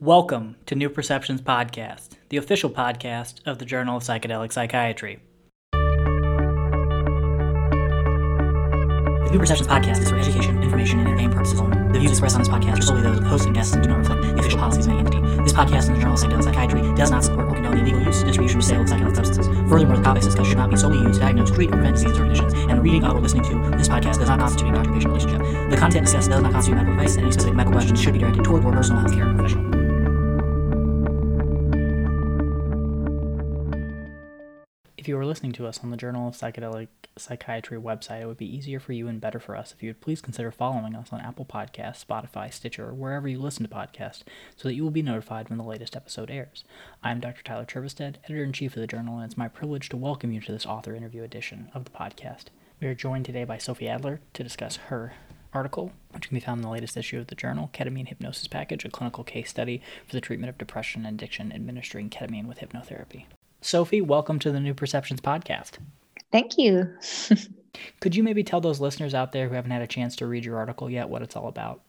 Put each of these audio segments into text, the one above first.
Welcome to New Perceptions Podcast, the official podcast of the Journal of Psychedelic Psychiatry. The New Perceptions Podcast is for education, information, and entertainment purposes only. The views expressed on this podcast are solely those of the host and guests and do not reflect the official policies of any entity. This podcast and the Journal of Psychedelic Psychiatry does not support or condone the illegal use, distribution, or sale of psychedelic substances. Furthermore, the topics discussed should not be solely used to diagnose, treat, or prevent diseases or conditions, and the reading of or listening to this podcast does not constitute a doctor-patient relationship. The content discussed does not constitute medical advice, and any specific medical questions should be directed toward your personal healthcare professional. If you are listening to us on the Journal of Psychedelic Psychiatry website, it would be easier for you and better for us if you would please consider following us on Apple Podcasts, Spotify, Stitcher, or wherever you listen to podcasts so that you will be notified when the latest episode airs. I am Dr. Tyler Trivestead, editor in chief of the journal, and it's my privilege to welcome you to this author interview edition of the podcast. We are joined today by Sophie Adler to discuss her article, which can be found in the latest issue of the journal, Ketamine Hypnosis Package, a clinical case study for the treatment of depression and addiction administering ketamine with hypnotherapy. Sophie, welcome to the New Perceptions podcast. Thank you. Could you maybe tell those listeners out there who haven't had a chance to read your article yet what it's all about?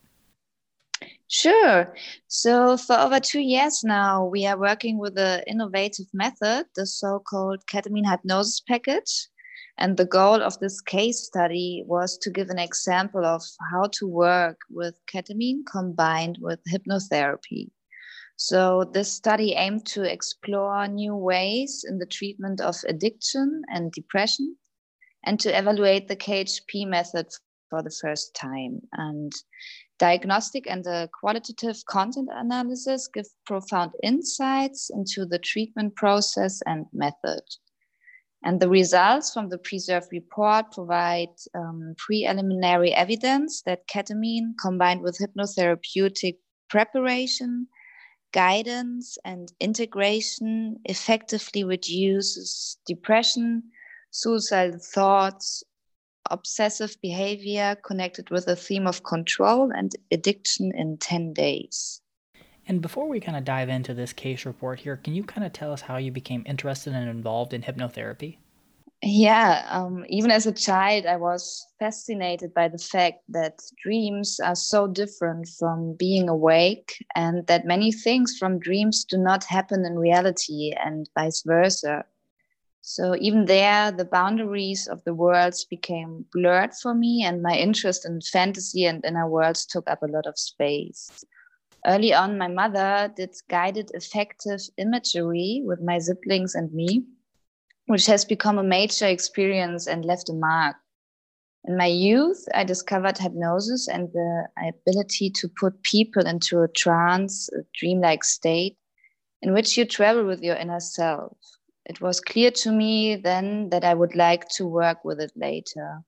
Sure. So, for over two years now, we are working with an innovative method, the so called ketamine hypnosis package. And the goal of this case study was to give an example of how to work with ketamine combined with hypnotherapy. So, this study aimed to explore new ways in the treatment of addiction and depression and to evaluate the KHP method for the first time. And diagnostic and the qualitative content analysis give profound insights into the treatment process and method. And the results from the preserved report provide um, preliminary evidence that ketamine combined with hypnotherapeutic preparation guidance and integration effectively reduces depression, suicidal thoughts, obsessive behavior connected with the theme of control and addiction in 10 days. And before we kind of dive into this case report here, can you kind of tell us how you became interested and involved in hypnotherapy? Yeah, um, even as a child, I was fascinated by the fact that dreams are so different from being awake, and that many things from dreams do not happen in reality, and vice versa. So, even there, the boundaries of the worlds became blurred for me, and my interest in fantasy and inner worlds took up a lot of space. Early on, my mother did guided affective imagery with my siblings and me which has become a major experience and left a mark. In my youth, I discovered hypnosis and the ability to put people into a trance, a dreamlike state in which you travel with your inner self. It was clear to me then that I would like to work with it later.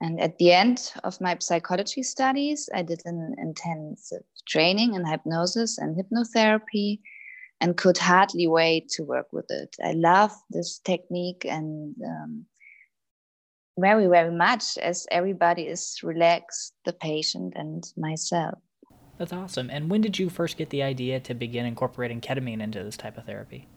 And at the end of my psychology studies, I did an intensive training in hypnosis and hypnotherapy and could hardly wait to work with it. I love this technique and um, very, very much as everybody is relaxed, the patient and myself. That's awesome. And when did you first get the idea to begin incorporating ketamine into this type of therapy?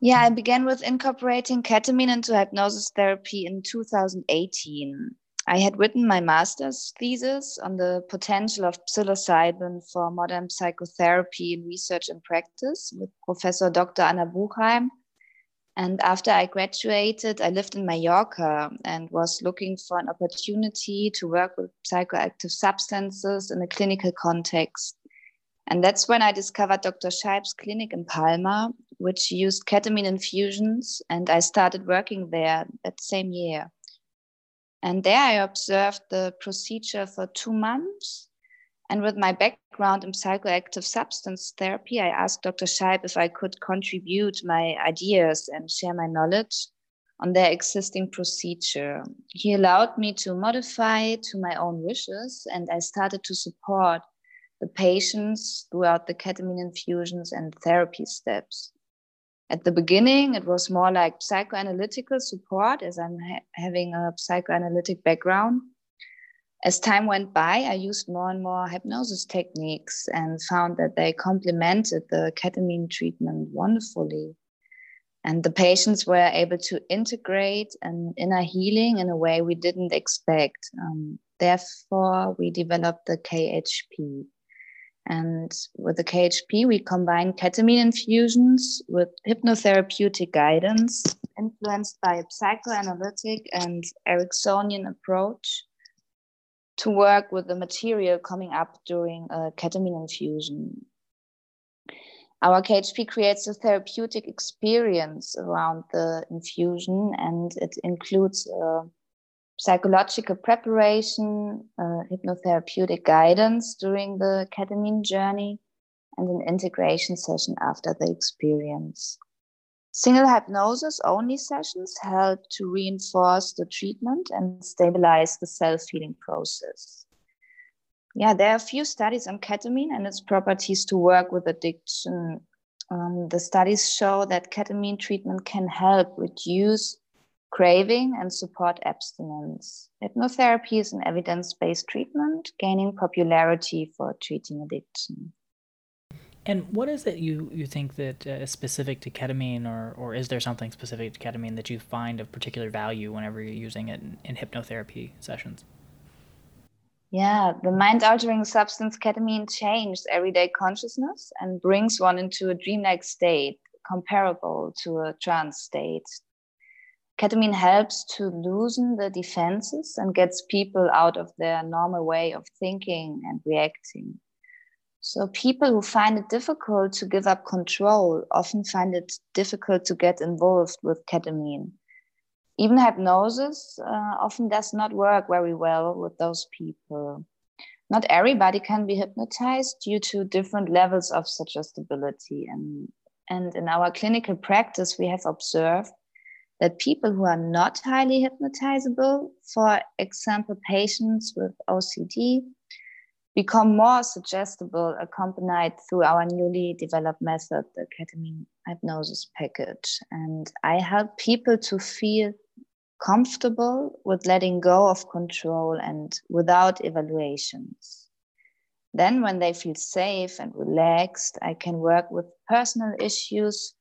Yeah, I began with incorporating ketamine into hypnosis therapy in 2018. I had written my master's thesis on the potential of psilocybin for modern psychotherapy in research and practice with Professor Dr. Anna Buchheim. And after I graduated, I lived in Mallorca and was looking for an opportunity to work with psychoactive substances in a clinical context. And that's when I discovered Dr. Scheib's clinic in Palma, which used ketamine infusions, and I started working there that same year. And there I observed the procedure for two months. And with my background in psychoactive substance therapy, I asked Dr. Scheib if I could contribute my ideas and share my knowledge on their existing procedure. He allowed me to modify to my own wishes, and I started to support the patients throughout the ketamine infusions and therapy steps at the beginning it was more like psychoanalytical support as i'm ha- having a psychoanalytic background. As time went by i used more and more hypnosis techniques and found that they complemented the ketamine treatment wonderfully. And the patients were able to integrate an inner healing in a way we didn't expect. Um, therefore we developed the khp And with the KHP, we combine ketamine infusions with hypnotherapeutic guidance influenced by a psychoanalytic and Ericksonian approach to work with the material coming up during a ketamine infusion. Our KHP creates a therapeutic experience around the infusion, and it includes a psychological preparation, uh, hypnotherapeutic guidance during the ketamine journey, and an integration session after the experience. Single hypnosis only sessions help to reinforce the treatment and stabilize the self healing process. Yeah, there are a few studies on ketamine and its properties to work with addiction. Um, the studies show that ketamine treatment can help reduce craving and support abstinence. Hypnotherapy is an evidence based treatment gaining popularity for treating addiction. And what is it you, you think that uh, is specific to ketamine, or, or is there something specific to ketamine that you find of particular value whenever you're using it in, in hypnotherapy sessions? Yeah, the mind altering substance ketamine changes everyday consciousness and brings one into a dreamlike state comparable to a trance state ketamine helps to loosen the defenses and gets people out of their normal way of thinking and reacting. So, people who find it difficult to give up control often find it difficult to get involved with ketamine. Even hypnosis uh, often does not work very well with those people. Not everybody can be hypnotized due to different levels of suggestibility. And, and in our clinical practice, we have observed that people who are not highly hypnotizable, for example, patients with OCD, become more suggestible accompanied through our newly developed method, the ketamine hypnosis package. And I help people to feel comfortable with letting go of control and without evaluations. Then, when they feel safe and relaxed, I can work with personal issues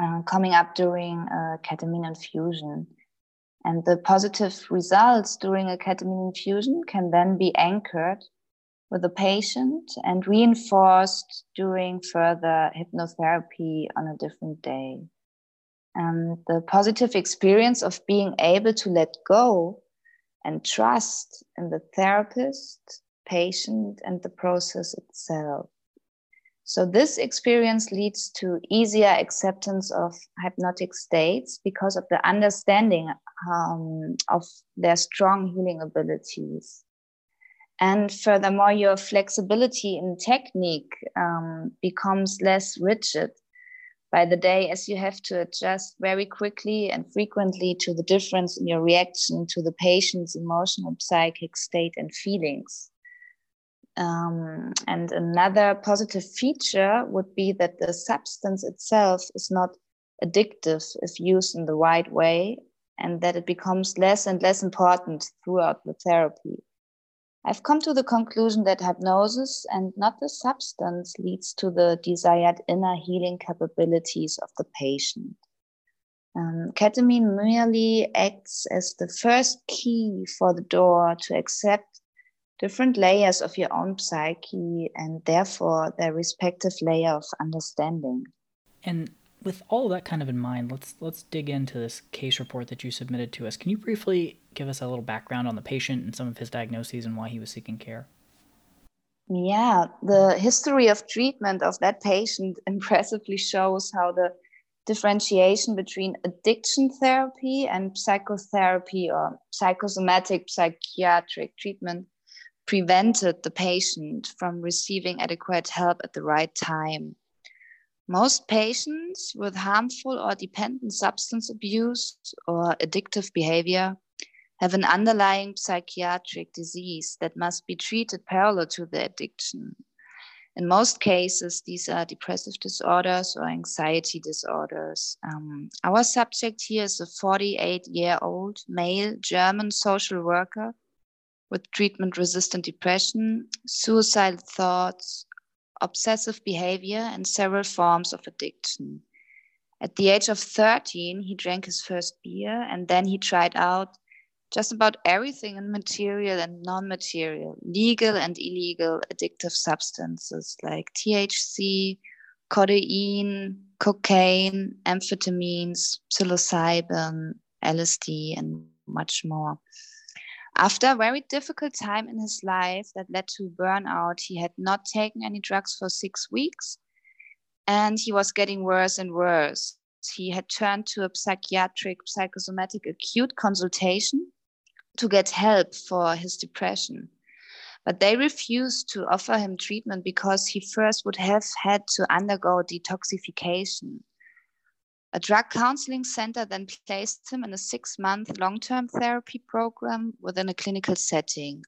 uh, coming up during a ketamine infusion. And the positive results during a ketamine infusion can then be anchored with the patient and reinforced during further hypnotherapy on a different day. And the positive experience of being able to let go and trust in the therapist, patient, and the process itself. So this experience leads to easier acceptance of hypnotic states because of the understanding um, of their strong healing abilities. And furthermore, your flexibility in technique um, becomes less rigid by the day as you have to adjust very quickly and frequently to the difference in your reaction to the patient's emotional, psychic state and feelings. Um, and another positive feature would be that the substance itself is not addictive if used in the right way, and that it becomes less and less important throughout the therapy. I've come to the conclusion that hypnosis and not the substance leads to the desired inner healing capabilities of the patient. Um, ketamine merely acts as the first key for the door to accept different layers of your own psyche and therefore their respective layer of understanding. And with all that kind of in mind, let's let's dig into this case report that you submitted to us. Can you briefly give us a little background on the patient and some of his diagnoses and why he was seeking care? Yeah, the history of treatment of that patient impressively shows how the differentiation between addiction therapy and psychotherapy or psychosomatic psychiatric treatment prevented the patient from receiving adequate help at the right time. Most patients with harmful or dependent substance abuse or addictive behavior have an underlying psychiatric disease that must be treated parallel to the addiction. In most cases, these are depressive disorders or anxiety disorders. Um, our subject here is a 48 year old male German social worker with treatment resistant depression, suicidal thoughts, obsessive behavior, and several forms of addiction. At the age of 13, he drank his first beer and then he tried out just about everything in material and non material, legal and illegal addictive substances like THC, codeine, cocaine, amphetamines, psilocybin, LSD, and much more. After a very difficult time in his life that led to burnout, he had not taken any drugs for six weeks and he was getting worse and worse. He had turned to a psychiatric psychosomatic acute consultation to get help for his depression. But they refused to offer him treatment because he first would have had to undergo detoxification. A drug counseling center then placed him in a six month long term therapy program within a clinical setting.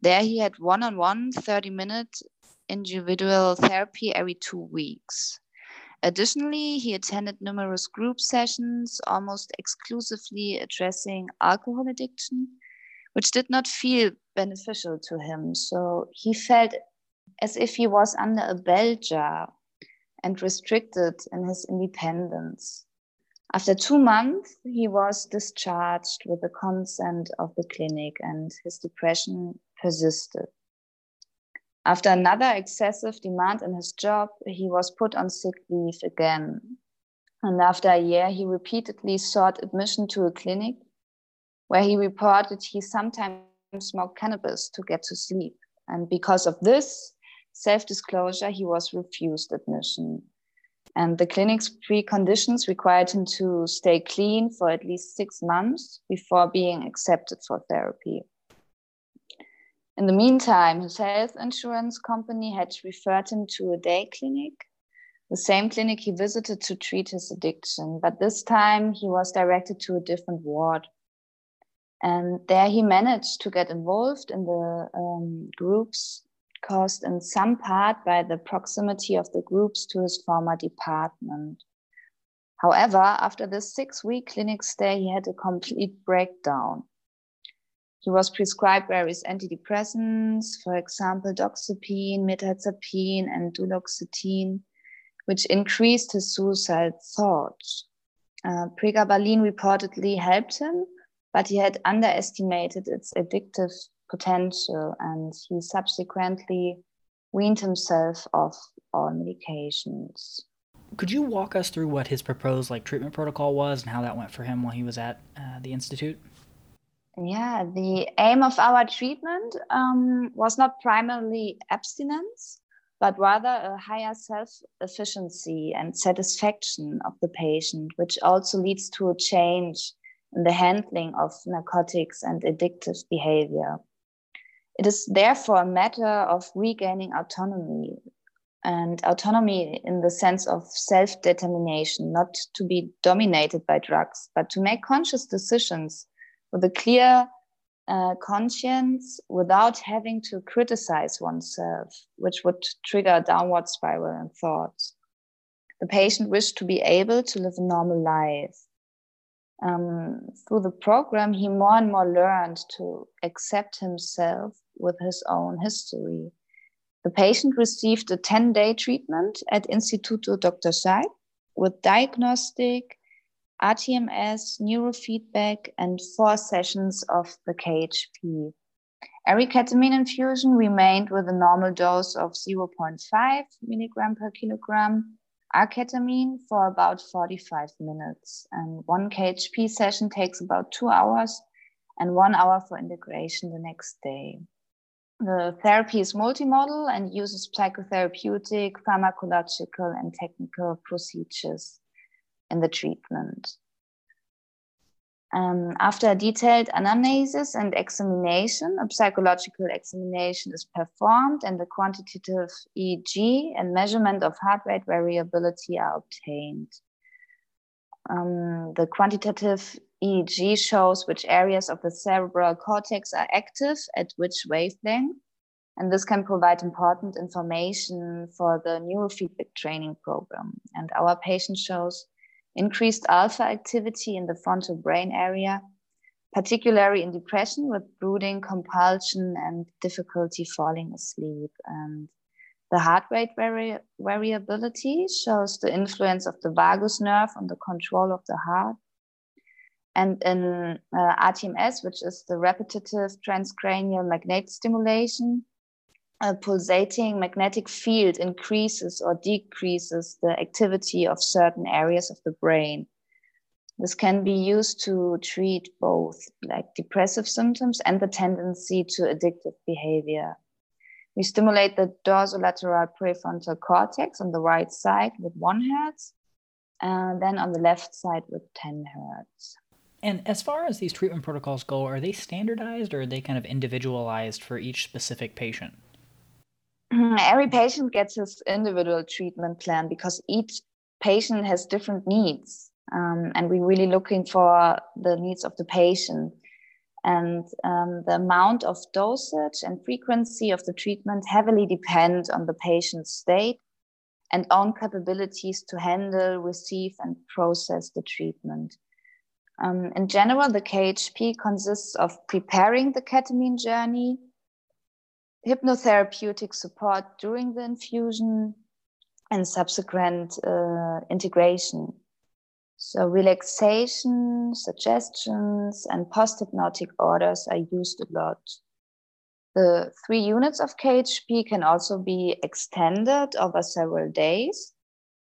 There he had one on one 30 minute individual therapy every two weeks. Additionally, he attended numerous group sessions, almost exclusively addressing alcohol addiction, which did not feel beneficial to him. So he felt as if he was under a bell jar and restricted in his independence. After two months, he was discharged with the consent of the clinic, and his depression persisted. After another excessive demand in his job, he was put on sick leave again. And after a year, he repeatedly sought admission to a clinic where he reported he sometimes smoked cannabis to get to sleep. And because of this, self disclosure, he was refused admission. And the clinic's preconditions required him to stay clean for at least six months before being accepted for therapy. In the meantime, his health insurance company had referred him to a day clinic, the same clinic he visited to treat his addiction, but this time he was directed to a different ward. And there he managed to get involved in the um, groups caused in some part by the proximity of the groups to his former department. However, after this six week clinic stay, he had a complete breakdown. He was prescribed various antidepressants, for example, doxepin, mirtazapine, and duloxetine, which increased his suicide thoughts. Uh, pregabalin reportedly helped him, but he had underestimated its addictive potential and he subsequently weaned himself off all medications. Could you walk us through what his proposed like treatment protocol was and how that went for him while he was at uh, the institute? Yeah, the aim of our treatment um, was not primarily abstinence, but rather a higher self efficiency and satisfaction of the patient, which also leads to a change in the handling of narcotics and addictive behavior. It is therefore a matter of regaining autonomy and autonomy in the sense of self determination, not to be dominated by drugs, but to make conscious decisions with a clear uh, conscience without having to criticize oneself, which would trigger a downward spiral in thoughts. The patient wished to be able to live a normal life um, through the program, he more and more learned to accept himself with his own history. The patient received a 10 day treatment at Instituto Dr. Scheib with diagnostic, RTMS, neurofeedback, and four sessions of the KHP. Every ketamine infusion remained with a normal dose of 0.5 milligram per kilogram R-ketamine for about 45 minutes. And one KHP session takes about two hours and one hour for integration the next day. The therapy is multimodal and uses psychotherapeutic, pharmacological, and technical procedures in the treatment. Um, after a detailed anamnesis and examination, a psychological examination is performed and the quantitative EEG and measurement of heart rate variability are obtained. Um, the quantitative EEG shows which areas of the cerebral cortex are active at which wavelength, and this can provide important information for the neurofeedback training program. And our patient shows increased alpha activity in the frontal brain area, particularly in depression with brooding, compulsion, and difficulty falling asleep. And the heart rate vari- variability shows the influence of the vagus nerve on the control of the heart. And in uh, RTMS, which is the repetitive transcranial magnetic stimulation, a pulsating magnetic field increases or decreases the activity of certain areas of the brain. This can be used to treat both like depressive symptoms and the tendency to addictive behavior. We stimulate the dorsolateral prefrontal cortex on the right side with one hertz, and then on the left side with 10 hertz. And as far as these treatment protocols go, are they standardized or are they kind of individualized for each specific patient? Every patient gets his individual treatment plan because each patient has different needs. Um, and we're really looking for the needs of the patient. And um, the amount of dosage and frequency of the treatment heavily depend on the patient's state and own capabilities to handle, receive, and process the treatment. Um, in general, the KHP consists of preparing the ketamine journey, hypnotherapeutic support during the infusion, and subsequent uh, integration. So, relaxation, suggestions, and post hypnotic orders are used a lot. The three units of KHP can also be extended over several days,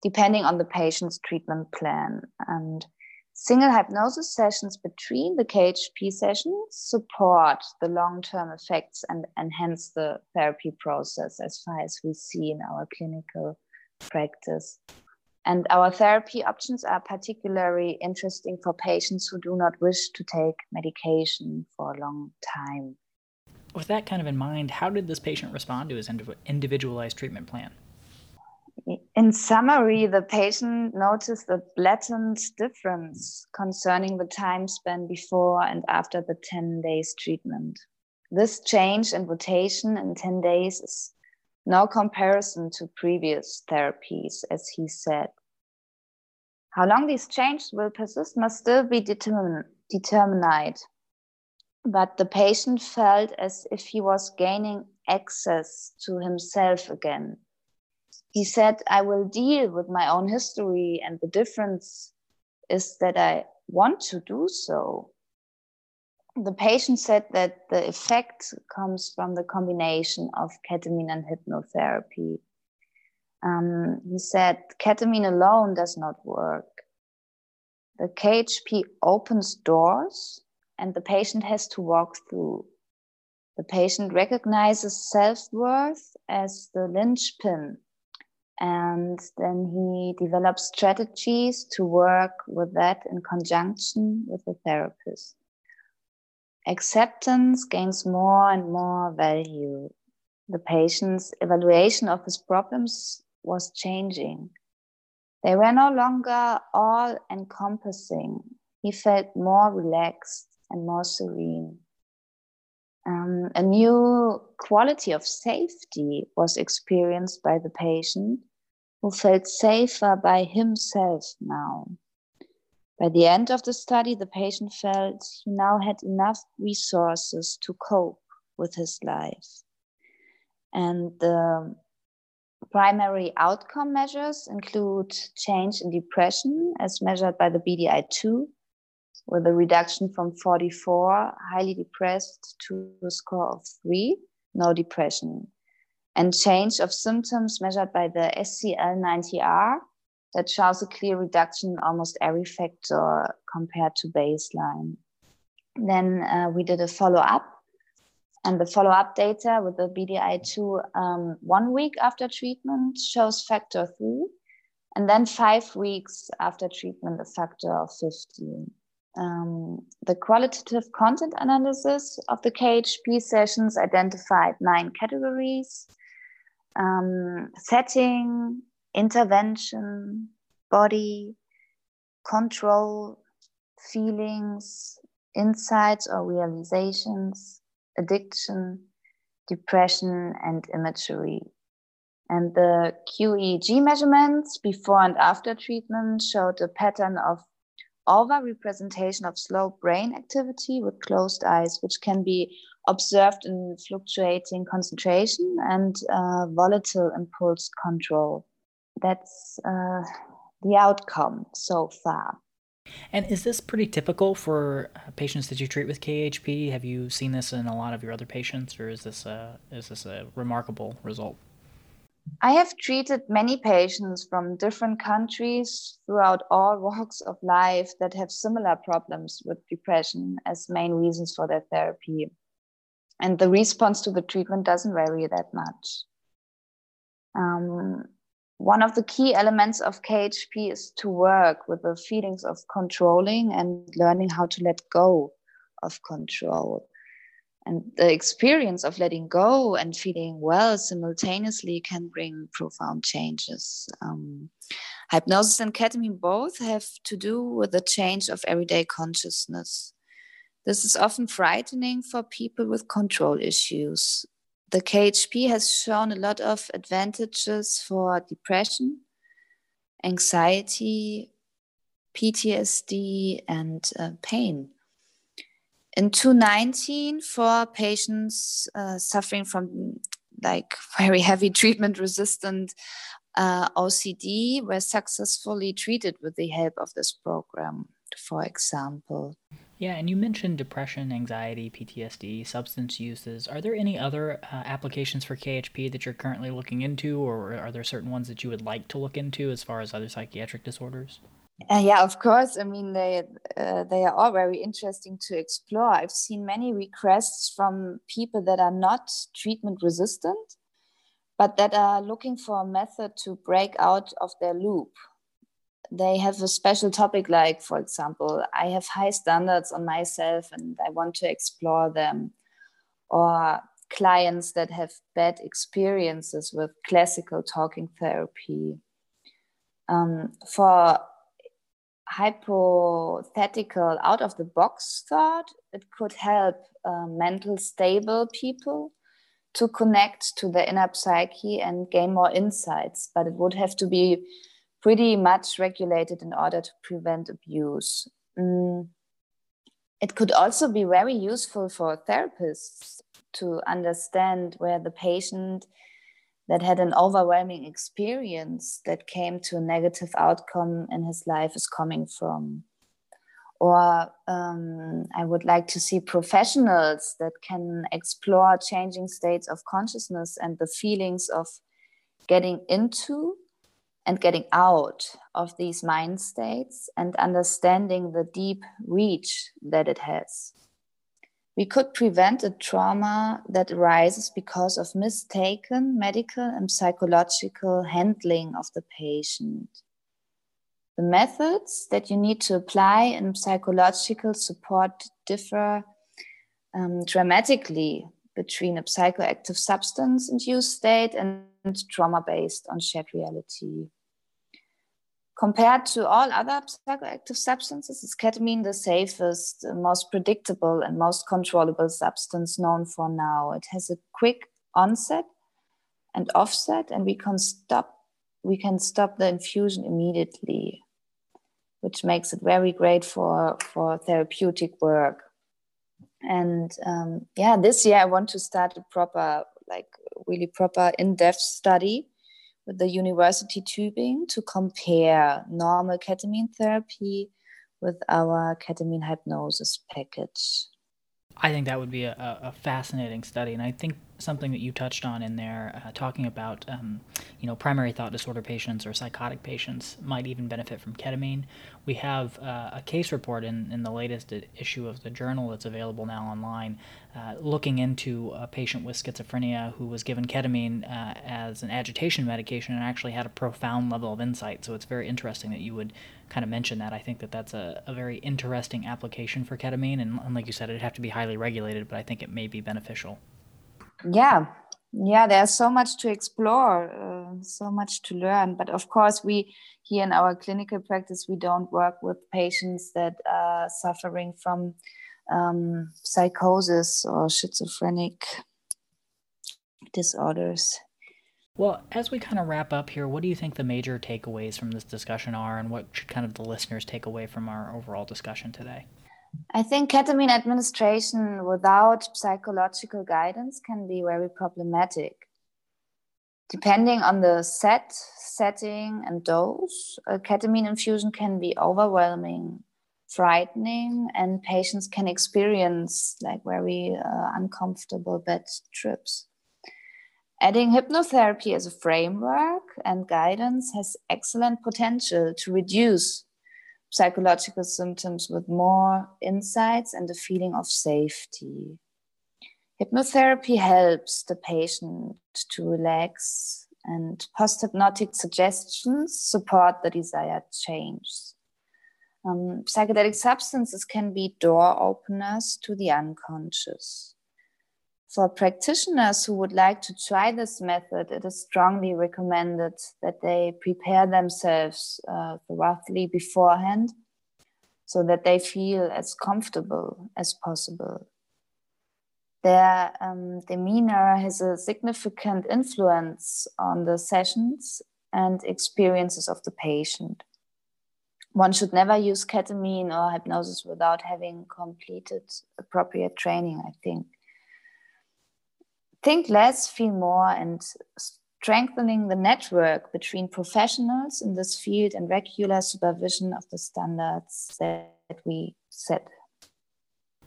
depending on the patient's treatment plan. And single hypnosis sessions between the KHP sessions support the long term effects and enhance the therapy process as far as we see in our clinical practice. And our therapy options are particularly interesting for patients who do not wish to take medication for a long time. With that kind of in mind, how did this patient respond to his individualized treatment plan? In summary, the patient noticed a blatant difference concerning the time spent before and after the 10 days treatment. This change in rotation in 10 days is no comparison to previous therapies, as he said. How long these changes will persist must still be determined, determined but the patient felt as if he was gaining access to himself again. He said, I will deal with my own history, and the difference is that I want to do so. The patient said that the effect comes from the combination of ketamine and hypnotherapy. Um, he said, ketamine alone does not work. The KHP opens doors and the patient has to walk through. The patient recognizes self worth as the linchpin, and then he develops strategies to work with that in conjunction with the therapist. Acceptance gains more and more value. The patient's evaluation of his problems was changing. They were no longer all encompassing. He felt more relaxed and more serene. Um, a new quality of safety was experienced by the patient who felt safer by himself now. By the end of the study, the patient felt he now had enough resources to cope with his life. And the primary outcome measures include change in depression as measured by the BDI 2 with a reduction from 44, highly depressed, to a score of three, no depression. And change of symptoms measured by the SCL90R that shows a clear reduction in almost every factor compared to baseline. Then uh, we did a follow up, and the follow up data with the BDI2 um, one week after treatment shows factor three, and then five weeks after treatment, a factor of 15 um, the qualitative content analysis of the KHP sessions identified nine categories um, setting, intervention, body, control, feelings, insights or realizations, addiction, depression, and imagery. And the QEEG measurements before and after treatment showed a pattern of overrepresentation of slow brain activity with closed eyes, which can be observed in fluctuating concentration and uh, volatile impulse control. That's uh, the outcome so far. And is this pretty typical for uh, patients that you treat with KHP? Have you seen this in a lot of your other patients, or is this a is this a remarkable result? I have treated many patients from different countries throughout all walks of life that have similar problems with depression as main reasons for their therapy. And the response to the treatment doesn't vary that much. Um, one of the key elements of KHP is to work with the feelings of controlling and learning how to let go of control. And the experience of letting go and feeling well simultaneously can bring profound changes. Um, hypnosis and ketamine both have to do with the change of everyday consciousness. This is often frightening for people with control issues. The KHP has shown a lot of advantages for depression, anxiety, PTSD, and uh, pain. In 2019, for patients uh, suffering from like very heavy treatment resistant uh, OCD were successfully treated with the help of this program, for example. Yeah, and you mentioned depression, anxiety, PTSD, substance uses. Are there any other uh, applications for KHP that you're currently looking into, or are there certain ones that you would like to look into as far as other psychiatric disorders? Uh, yeah, of course. I mean, they uh, they are all very interesting to explore. I've seen many requests from people that are not treatment resistant, but that are looking for a method to break out of their loop. They have a special topic, like, for example, I have high standards on myself and I want to explore them, or clients that have bad experiences with classical talking therapy. Um, for hypothetical out of the box thought it could help uh, mental stable people to connect to the inner psyche and gain more insights but it would have to be pretty much regulated in order to prevent abuse mm. it could also be very useful for therapists to understand where the patient that had an overwhelming experience that came to a negative outcome in his life is coming from. Or um, I would like to see professionals that can explore changing states of consciousness and the feelings of getting into and getting out of these mind states and understanding the deep reach that it has we could prevent a trauma that arises because of mistaken medical and psychological handling of the patient. The methods that you need to apply in psychological support differ um, dramatically between a psychoactive substance induced state and trauma based on shared reality. Compared to all other psychoactive substances, is ketamine the safest, most predictable, and most controllable substance known for now. It has a quick onset and offset, and we can stop we can stop the infusion immediately, which makes it very great for for therapeutic work. And um, yeah, this year I want to start a proper, like really proper in-depth study the University Tübingen to compare normal ketamine therapy with our ketamine hypnosis package. I think that would be a, a, fascinating study, and I think something that you touched on in there, uh, talking about um, you know primary thought disorder patients or psychotic patients might even benefit from ketamine. We have uh, a case report in, in the latest issue of the journal that's available now online, uh, looking into a patient with schizophrenia who was given ketamine uh, as an agitation medication and actually had a profound level of insight. So it's very interesting that you would kind of mention that. I think that that's a, a very interesting application for ketamine, and, and like you said, it'd have to be highly regulated, but I think it may be beneficial yeah yeah there's so much to explore uh, so much to learn but of course we here in our clinical practice we don't work with patients that are suffering from um, psychosis or schizophrenic disorders well, as we kind of wrap up here, what do you think the major takeaways from this discussion are, and what should kind of the listeners take away from our overall discussion today? I think ketamine administration without psychological guidance can be very problematic. Depending on the set, setting, and dose, a ketamine infusion can be overwhelming frightening, and patients can experience like very uh, uncomfortable bed trips. Adding hypnotherapy as a framework and guidance has excellent potential to reduce psychological symptoms with more insights and a feeling of safety. Hypnotherapy helps the patient to relax, and post hypnotic suggestions support the desired change. Um, psychedelic substances can be door openers to the unconscious. For practitioners who would like to try this method, it is strongly recommended that they prepare themselves uh, thoroughly beforehand so that they feel as comfortable as possible. Their um, demeanor has a significant influence on the sessions and experiences of the patient. One should never use ketamine or hypnosis without having completed appropriate training, I think think less, feel more, and strengthening the network between professionals in this field and regular supervision of the standards that we set.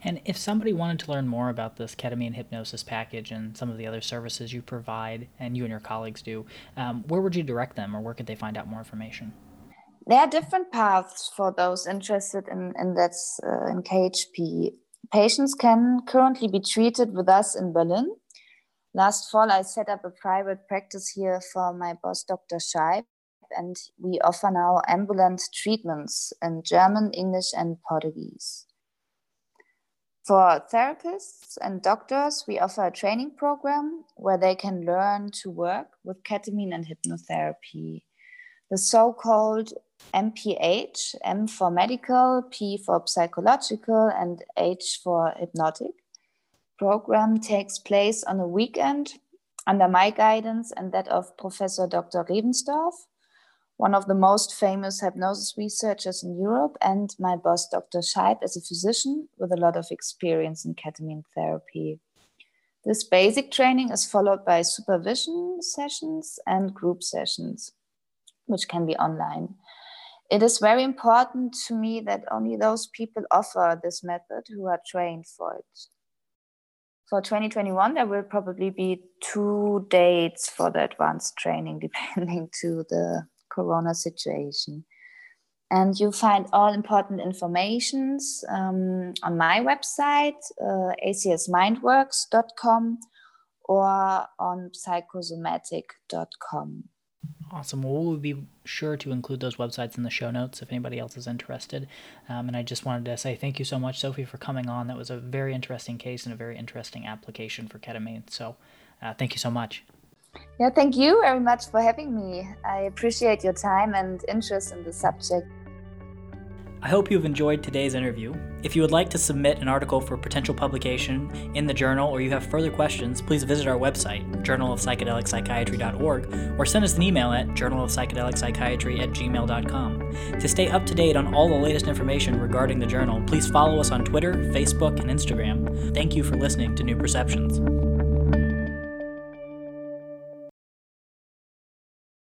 And if somebody wanted to learn more about this ketamine hypnosis package and some of the other services you provide and you and your colleagues do, um, where would you direct them or where could they find out more information? There are different paths for those interested in, in that uh, in KHP. Patients can currently be treated with us in Berlin last fall, I set up a private practice here for my boss, Dr. Scheib, and we offer now ambulant treatments in German, English, and Portuguese. For therapists and doctors, we offer a training program where they can learn to work with ketamine and hypnotherapy. The so called MPH, M for medical, P for psychological, and H for hypnotic program takes place on a weekend under my guidance and that of Professor Dr. Revenstorf, one of the most famous hypnosis researchers in Europe, and my boss, Dr. Scheib, as a physician with a lot of experience in ketamine therapy. This basic training is followed by supervision sessions and group sessions, which can be online. It is very important to me that only those people offer this method who are trained for it. For 2021 there will probably be two dates for the advanced training depending to the corona situation. And you find all important informations um, on my website uh, acsmindworks.com or on psychosomatic.com Awesome. Well, we'll be sure to include those websites in the show notes if anybody else is interested. Um, and I just wanted to say thank you so much, Sophie, for coming on. That was a very interesting case and a very interesting application for ketamine. So uh, thank you so much. Yeah, thank you very much for having me. I appreciate your time and interest in the subject. I hope you've enjoyed today's interview. If you would like to submit an article for potential publication in the journal or you have further questions, please visit our website, journalofpsychedelic.psychiatry.org, or send us an email at journalofpsychedelic.psychiatry at gmail.com. To stay up to date on all the latest information regarding the journal, please follow us on Twitter, Facebook, and Instagram. Thank you for listening to New Perceptions.